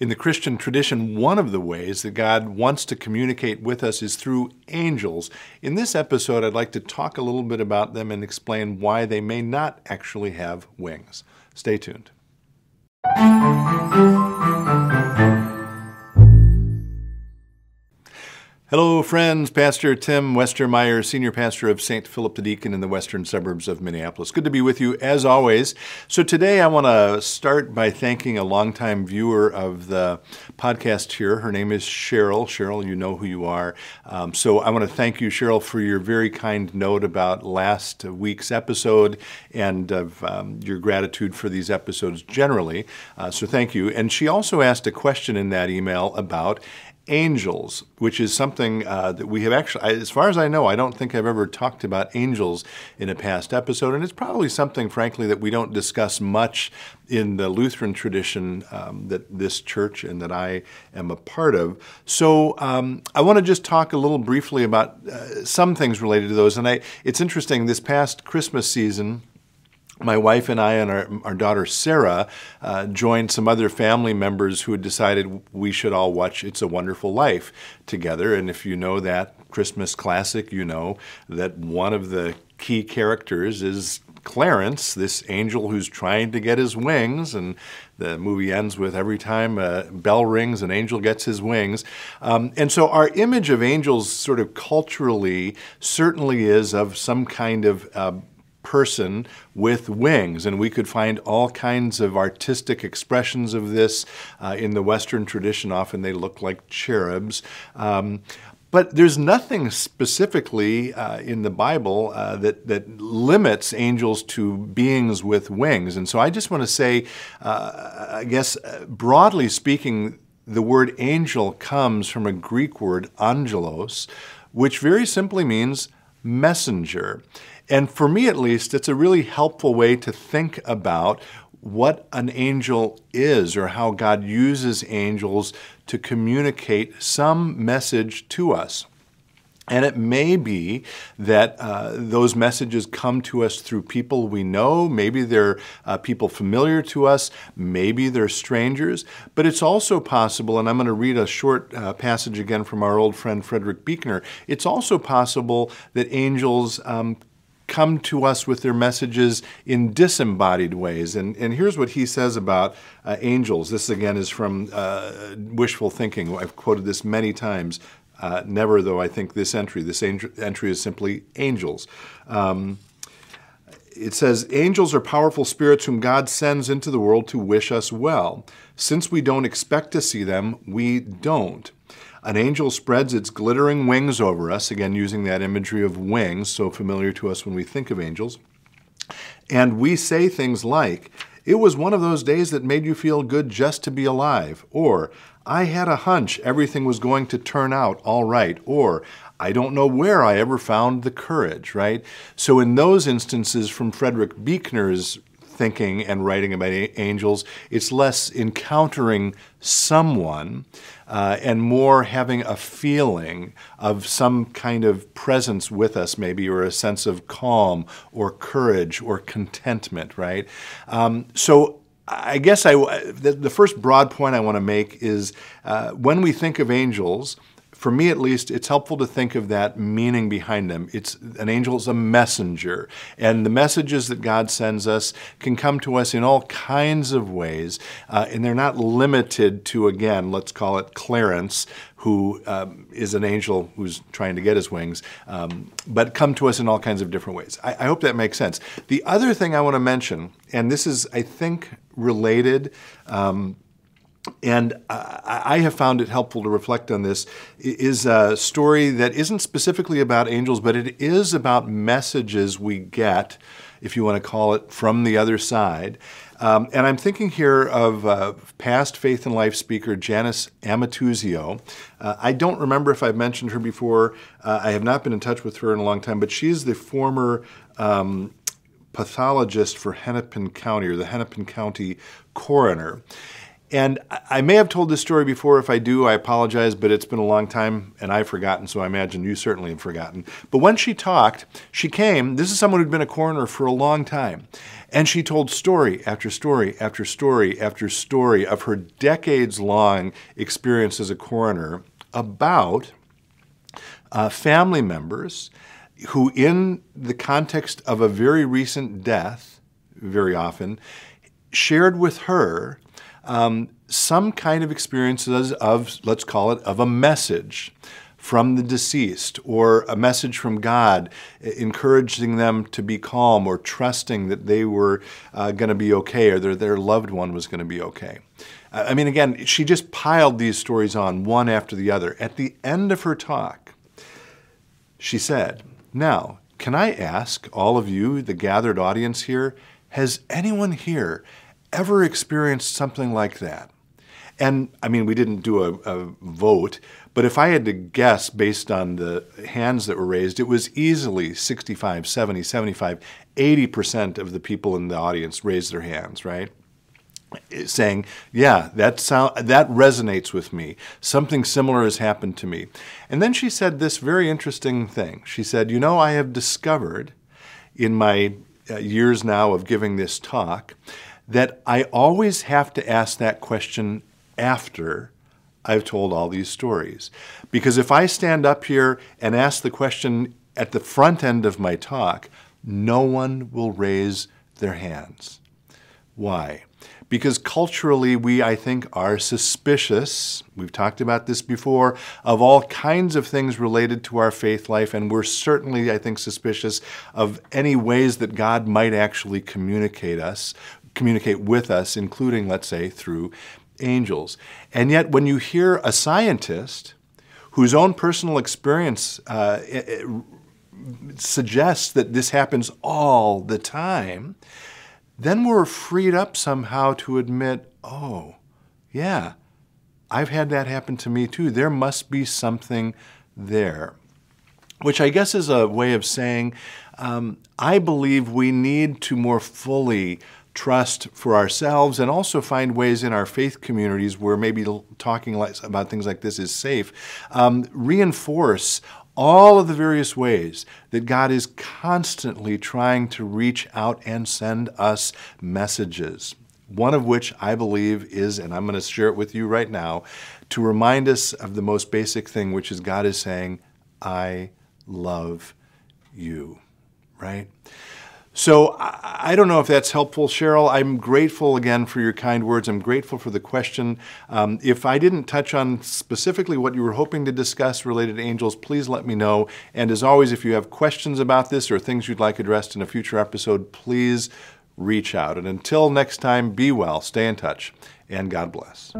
In the Christian tradition, one of the ways that God wants to communicate with us is through angels. In this episode, I'd like to talk a little bit about them and explain why they may not actually have wings. Stay tuned. Hello, friends. Pastor Tim Westermeyer, Senior Pastor of St. Philip the Deacon in the western suburbs of Minneapolis. Good to be with you as always. So, today I want to start by thanking a longtime viewer of the podcast here. Her name is Cheryl. Cheryl, you know who you are. Um, so, I want to thank you, Cheryl, for your very kind note about last week's episode and of um, your gratitude for these episodes generally. Uh, so, thank you. And she also asked a question in that email about angels, which is something uh, that we have actually, as far as I know, I don't think I've ever talked about angels in a past episode. And it's probably something, frankly, that we don't discuss much in the Lutheran tradition um, that this church and that I am a part of. So um, I want to just talk a little briefly about uh, some things related to those. And I, it's interesting, this past Christmas season, my wife and I and our, our daughter Sarah uh, joined some other family members who had decided we should all watch It's a Wonderful Life together. And if you know that Christmas classic, you know that one of the key characters is Clarence, this angel who's trying to get his wings, and the movie ends with every time a bell rings, an angel gets his wings. Um, and so our image of angels, sort of culturally, certainly is of some kind of uh, person with wings. And we could find all kinds of artistic expressions of this uh, in the Western tradition. Often they look like cherubs. Um, but there's nothing specifically uh, in the Bible uh, that, that limits angels to beings with wings. And so I just want to say, uh, I guess, uh, broadly speaking, the word angel comes from a Greek word, angelos, which very simply means messenger. And for me, at least, it's a really helpful way to think about what an angel is or how God uses angels to communicate some message to us. And it may be that uh, those messages come to us through people we know. Maybe they're uh, people familiar to us. Maybe they're strangers. But it's also possible, and I'm going to read a short uh, passage again from our old friend Frederick Buechner. It's also possible that angels um, come to us with their messages in disembodied ways. And, and here's what he says about uh, angels. This again is from uh, Wishful Thinking. I've quoted this many times. Uh, never, though, I think this entry. This entry is simply angels. Um, it says, Angels are powerful spirits whom God sends into the world to wish us well. Since we don't expect to see them, we don't. An angel spreads its glittering wings over us, again, using that imagery of wings, so familiar to us when we think of angels. And we say things like, It was one of those days that made you feel good just to be alive. Or, I had a hunch everything was going to turn out all right. Or, I don't know where I ever found the courage, right? So, in those instances from Frederick Buechner's thinking and writing about angels, it's less encountering someone uh, and more having a feeling of some kind of presence with us, maybe, or a sense of calm or courage or contentment, right? Um, so I guess I, the, first broad point I want to make is uh, when we think of angels, for me at least, it's helpful to think of that meaning behind them. It's an angel is a messenger, and the messages that God sends us can come to us in all kinds of ways, uh, and they're not limited to again, let's call it Clarence, who um, is an angel who's trying to get his wings, um, but come to us in all kinds of different ways. I, I hope that makes sense. The other thing I want to mention, and this is, I think, related. Um, and I have found it helpful to reflect on this, is a story that isn't specifically about angels, but it is about messages we get, if you want to call it, from the other side. Um, and I'm thinking here of uh, past Faith and Life speaker Janis Amatuzio. Uh, I don't remember if I've mentioned her before. Uh, I have not been in touch with her in a long time, but she's the former um, pathologist for Hennepin County or the Hennepin County coroner. And I may have told this story before. If I do, I apologize, but it's been a long time and I've forgotten, so I imagine you certainly have forgotten. But when she talked, she came, this is someone who'd been a coroner for a long time, and she told story after story after story after story of her decades long experience as a coroner about uh, family members who, in the context of a very recent death, very often, shared with her um, some kind of experiences of, let's call it, of a message from the deceased or a message from God encouraging them to be calm or trusting that they were uh, going to be okay or their, their loved one was going to be okay. I mean, again, she just piled these stories on one after the other. At the end of her talk, she said, Now, can I ask all of you, the gathered audience here, has anyone here ever experienced something like that? And I mean, we didn't do a, a, vote, but if I had to guess based on the hands that were raised, it was easily 65, 70, 75, 80% of the people in the audience raised their hands, right? Saying, yeah, that sound that resonates with me. Something similar has happened to me. And then she said this very interesting thing. She said, "You know, I have discovered in my uh, years now of giving this talk that I always have to ask that question after I've told all these stories. Because if I stand up here and ask the question at the front end of my talk, no one will raise their hands. Why? Because culturally, we, I think, are suspicious. We've talked about this before of all kinds of things related to our faith life, and we're certainly, I think, suspicious of any ways that God might actually communicate us, communicate with us, including, let's say, through angels. And yet, when you hear a scientist whose own personal experience uh, suggests that this happens all the time, then we're freed up somehow to admit, oh, yeah, I've had that happen to me too. There must be something there. Which I guess is a way of saying, um, I believe we need to more fully trust for ourselves and also find ways in our faith communities where maybe talking about things like this is safe, um, reinforce all of the various ways that God is constantly trying to reach out and send us messages. One of which I believe is, and I'm going to share it with you right now, to remind us of the most basic thing, which is God is saying, I love you, right? So I don't know if that's helpful, Cheryl. I'm grateful again for your kind words. I'm grateful for the question. Um, if I didn't touch on specifically what you were hoping to discuss related to angels, please let me know. And as always, if you have questions about this or things you'd like addressed in a future episode, please reach out. And until next time, be well, stay in touch, and God bless.